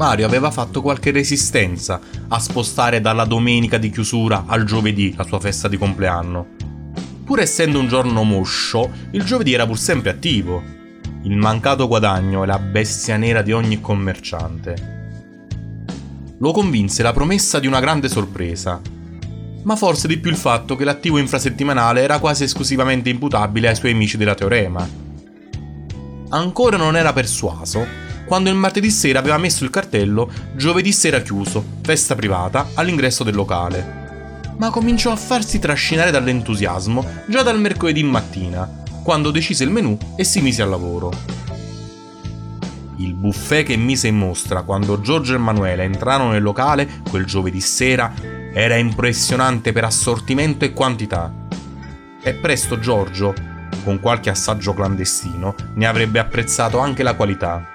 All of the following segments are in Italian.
Mario aveva fatto qualche resistenza a spostare dalla domenica di chiusura al giovedì la sua festa di compleanno. Pur essendo un giorno moscio, il giovedì era pur sempre attivo. Il mancato guadagno è la bestia nera di ogni commerciante. Lo convinse la promessa di una grande sorpresa, ma forse di più il fatto che l'attivo infrasettimanale era quasi esclusivamente imputabile ai suoi amici della Teorema. Ancora non era persuaso quando il martedì sera aveva messo il cartello giovedì sera chiuso, festa privata, all'ingresso del locale. Ma cominciò a farsi trascinare dall'entusiasmo già dal mercoledì mattina, quando decise il menù e si mise al lavoro. Il buffet che mise in mostra quando Giorgio e Emanuele entrarono nel locale quel giovedì sera era impressionante per assortimento e quantità. E presto Giorgio, con qualche assaggio clandestino, ne avrebbe apprezzato anche la qualità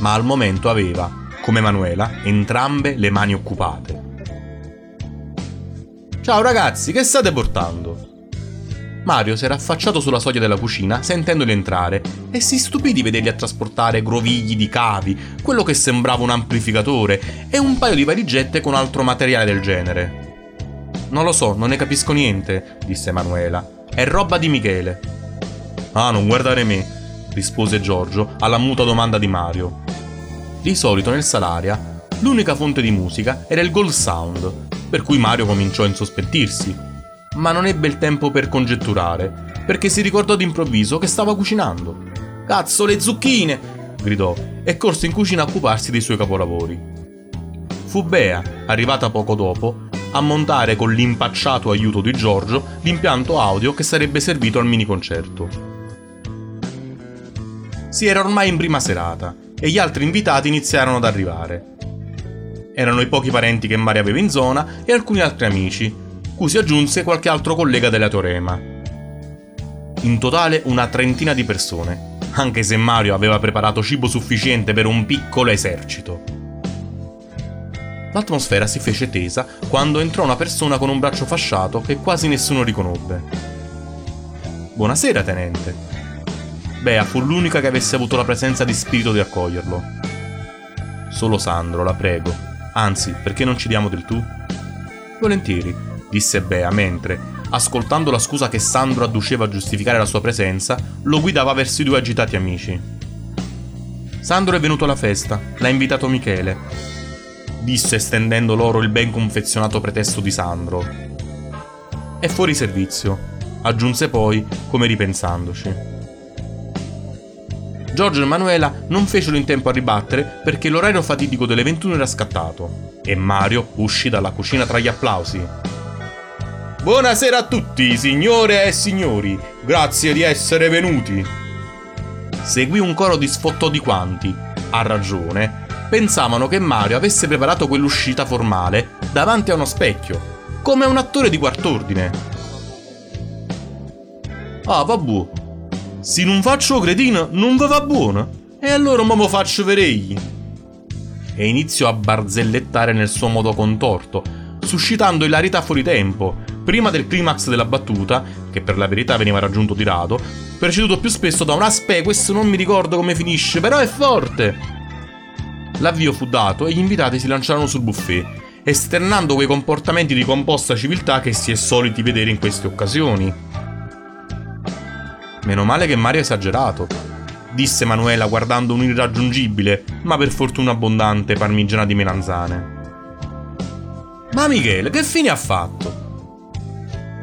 ma al momento aveva, come Manuela, entrambe le mani occupate. Ciao ragazzi, che state portando? Mario si era affacciato sulla soglia della cucina sentendoli entrare e si stupì di vederli a trasportare grovigli di cavi, quello che sembrava un amplificatore e un paio di valigette con altro materiale del genere. Non lo so, non ne capisco niente, disse Manuela. È roba di Michele. Ah, non guardare me, rispose Giorgio alla muta domanda di Mario. Di solito nel Salaria l'unica fonte di musica era il gold sound, per cui Mario cominciò a insospettirsi. Ma non ebbe il tempo per congetturare, perché si ricordò d'improvviso che stava cucinando. Cazzo, le zucchine! gridò e corse in cucina a occuparsi dei suoi capolavori. Fu Bea, arrivata poco dopo, a montare con l'impacciato aiuto di Giorgio l'impianto audio che sarebbe servito al mini concerto. Si era ormai in prima serata e gli altri invitati iniziarono ad arrivare. Erano i pochi parenti che Mario aveva in zona e alcuni altri amici, cui si aggiunse qualche altro collega della Teorema. In totale una trentina di persone, anche se Mario aveva preparato cibo sufficiente per un piccolo esercito. L'atmosfera si fece tesa quando entrò una persona con un braccio fasciato che quasi nessuno riconobbe. Buonasera, tenente, Bea fu l'unica che avesse avuto la presenza di spirito di accoglierlo. Solo Sandro, la prego. Anzi, perché non ci diamo del tu? Volentieri, disse Bea mentre, ascoltando la scusa che Sandro adduceva a giustificare la sua presenza, lo guidava verso i due agitati amici. Sandro è venuto alla festa, l'ha invitato Michele, disse stendendo loro il ben confezionato pretesto di Sandro. È fuori servizio, aggiunse poi, come ripensandoci. Giorgio e Manuela non fecero in tempo a ribattere perché l'orario fatidico delle 21 era scattato e Mario uscì dalla cucina tra gli applausi. Buonasera a tutti, signore e signori, grazie di essere venuti. Seguì un coro di sfottò di quanti, a ragione, pensavano che Mario avesse preparato quell'uscita formale davanti a uno specchio, come un attore di quart'ordine. Ah, vabbè, se non faccio cretino, non vi va buono. E allora mo faccio veregli. E iniziò a barzellettare nel suo modo contorto, suscitando ilarità fuori tempo, prima del climax della battuta, che per la verità veniva raggiunto di rado, preceduto più spesso da un aspè, questo non mi ricordo come finisce, però è forte. L'avvio fu dato e gli invitati si lanciarono sul buffet, esternando quei comportamenti di composta civiltà che si è soliti vedere in queste occasioni. Meno male che Mario ha esagerato, disse Manuela guardando un irraggiungibile, ma per fortuna abbondante parmigiana di melanzane. Ma Michele, che fine ha fatto?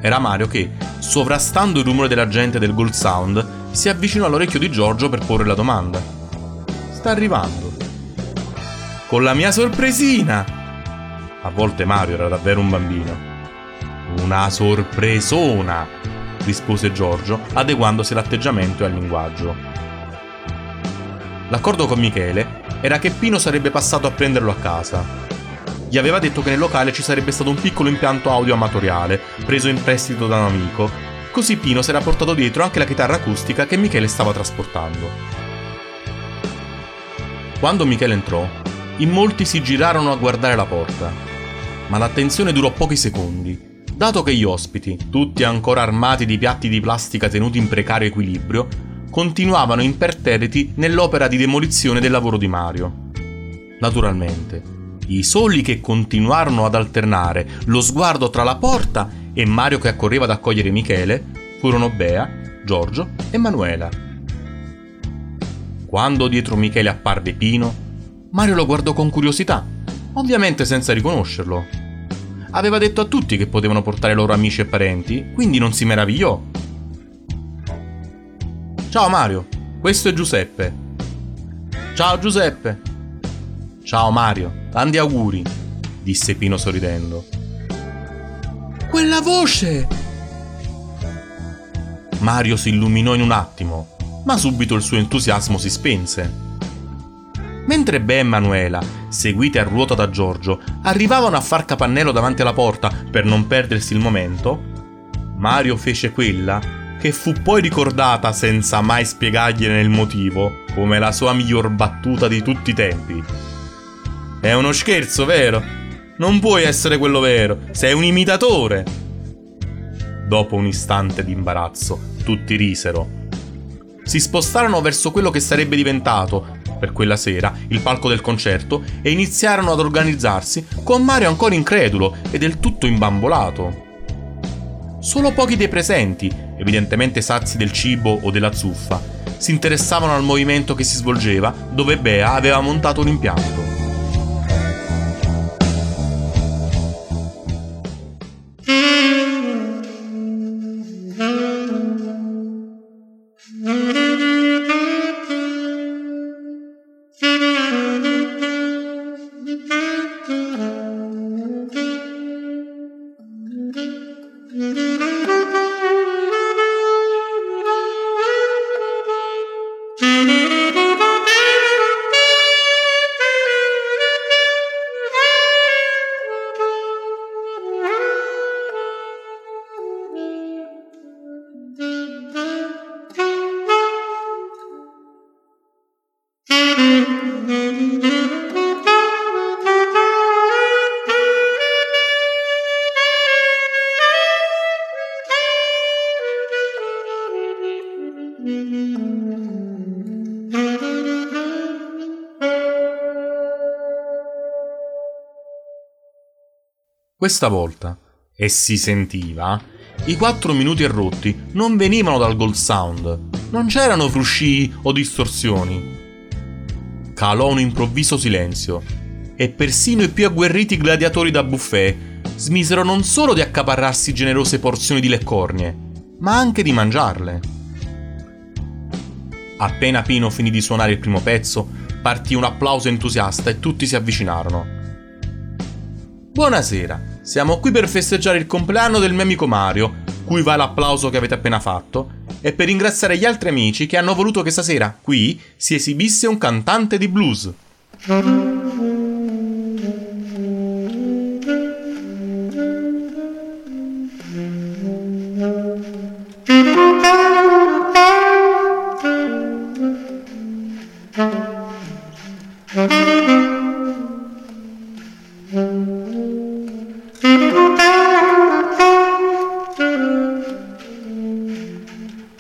Era Mario che, sovrastando il rumore della gente del Gold Sound, si avvicinò all'orecchio di Giorgio per porre la domanda. Sta arrivando. Con la mia sorpresina! A volte Mario era davvero un bambino. Una sorpresona! Rispose Giorgio, adeguandosi all'atteggiamento e al linguaggio. L'accordo con Michele era che Pino sarebbe passato a prenderlo a casa. Gli aveva detto che nel locale ci sarebbe stato un piccolo impianto audio amatoriale, preso in prestito da un amico, così Pino si era portato dietro anche la chitarra acustica che Michele stava trasportando. Quando Michele entrò, in molti si girarono a guardare la porta, ma l'attenzione durò pochi secondi Dato che gli ospiti, tutti ancora armati di piatti di plastica tenuti in precario equilibrio, continuavano imperterriti nell'opera di demolizione del lavoro di Mario. Naturalmente, i soli che continuarono ad alternare lo sguardo tra la porta e Mario che accorreva ad accogliere Michele furono Bea, Giorgio e Manuela. Quando dietro Michele apparve Pino, Mario lo guardò con curiosità, ovviamente senza riconoscerlo. Aveva detto a tutti che potevano portare loro amici e parenti, quindi non si meravigliò. Ciao Mario, questo è Giuseppe. Ciao Giuseppe. Ciao Mario, tanti auguri, disse Pino sorridendo. Quella voce! Mario si illuminò in un attimo, ma subito il suo entusiasmo si spense. Mentre Bea e Manuela, seguite a ruota da Giorgio, arrivavano a far capannello davanti alla porta per non perdersi il momento, Mario fece quella che fu poi ricordata senza mai spiegargliene il motivo come la sua miglior battuta di tutti i tempi. È uno scherzo, vero? Non puoi essere quello vero, sei un imitatore. Dopo un istante di imbarazzo, tutti risero. Si spostarono verso quello che sarebbe diventato, per quella sera, il palco del concerto e iniziarono ad organizzarsi con Mario ancora incredulo e del tutto imbambolato. Solo pochi dei presenti, evidentemente sazi del cibo o della zuffa, si interessavano al movimento che si svolgeva dove Bea aveva montato un impianto. Questa volta, e si sentiva, i quattro minuti errotti non venivano dal gold sound, non c'erano frusci o distorsioni. Calò un improvviso silenzio e persino i più agguerriti gladiatori da buffet smisero non solo di accaparrarsi generose porzioni di leccornie, ma anche di mangiarle. Appena Pino finì di suonare il primo pezzo, partì un applauso entusiasta e tutti si avvicinarono. Buonasera, siamo qui per festeggiare il compleanno del mio amico Mario, cui va l'applauso che avete appena fatto, e per ringraziare gli altri amici che hanno voluto che stasera, qui, si esibisse un cantante di blues.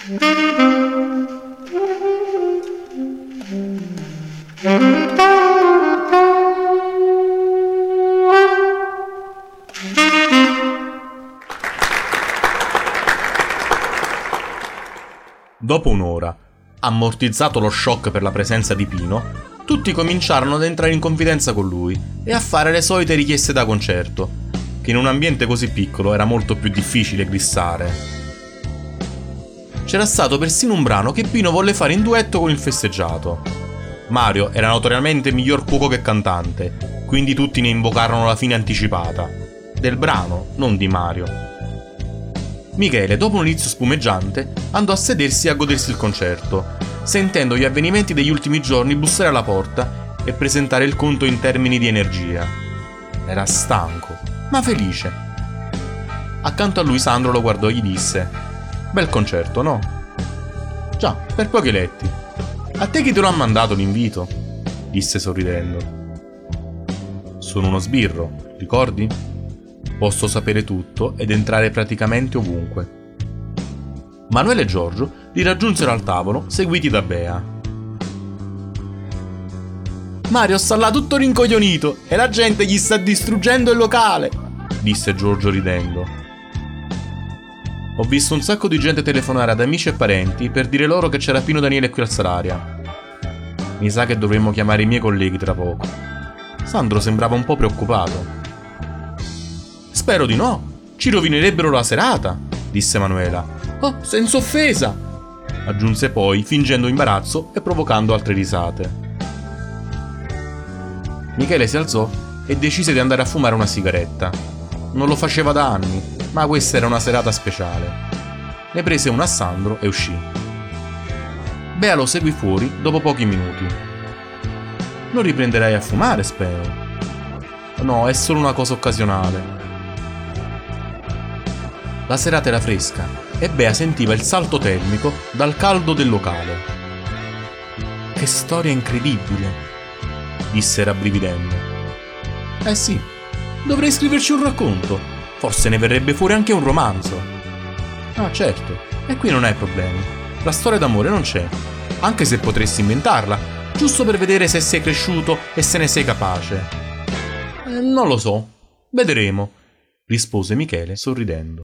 Dopo un'ora, ammortizzato lo shock per la presenza di Pino, tutti cominciarono ad entrare in confidenza con lui e a fare le solite richieste da concerto, che in un ambiente così piccolo era molto più difficile glissare. C'era stato persino un brano che Pino volle fare in duetto con il festeggiato. Mario era notoriamente miglior cuoco che cantante, quindi tutti ne invocarono la fine anticipata. Del brano, non di Mario. Michele, dopo un inizio spumeggiante, andò a sedersi e a godersi il concerto, sentendo gli avvenimenti degli ultimi giorni bussare alla porta e presentare il conto in termini di energia. Era stanco, ma felice. Accanto a lui Sandro lo guardò e gli disse: Bel concerto, no? Già, per pochi letti. A te chi te lo ha mandato l'invito? disse sorridendo. Sono uno sbirro, ricordi? Posso sapere tutto ed entrare praticamente ovunque. Manuele e Giorgio li raggiunsero al tavolo, seguiti da Bea. Mario sta là tutto rincoglionito e la gente gli sta distruggendo il locale, disse Giorgio ridendo. Ho visto un sacco di gente telefonare ad amici e parenti per dire loro che c'era Pino Daniele qui al Salaria. Mi sa che dovremmo chiamare i miei colleghi tra poco. Sandro sembrava un po' preoccupato. Spero di no. Ci rovinerebbero la serata, disse Manuela. Oh, senza offesa, aggiunse poi, fingendo imbarazzo e provocando altre risate. Michele si alzò e decise di andare a fumare una sigaretta. Non lo faceva da anni, ma questa era una serata speciale. Ne prese una a Sandro e uscì. Bea lo seguì fuori dopo pochi minuti. Non riprenderai a fumare, spero. No, è solo una cosa occasionale. La serata era fresca e Bea sentiva il salto termico dal caldo del locale. Che storia incredibile, disse rabbrividendo. Eh sì, dovrei scriverci un racconto. Forse ne verrebbe fuori anche un romanzo. Ah, certo, e qui non hai problemi. La storia d'amore non c'è, anche se potresti inventarla, giusto per vedere se sei cresciuto e se ne sei capace. Eh, non lo so, vedremo, rispose Michele sorridendo.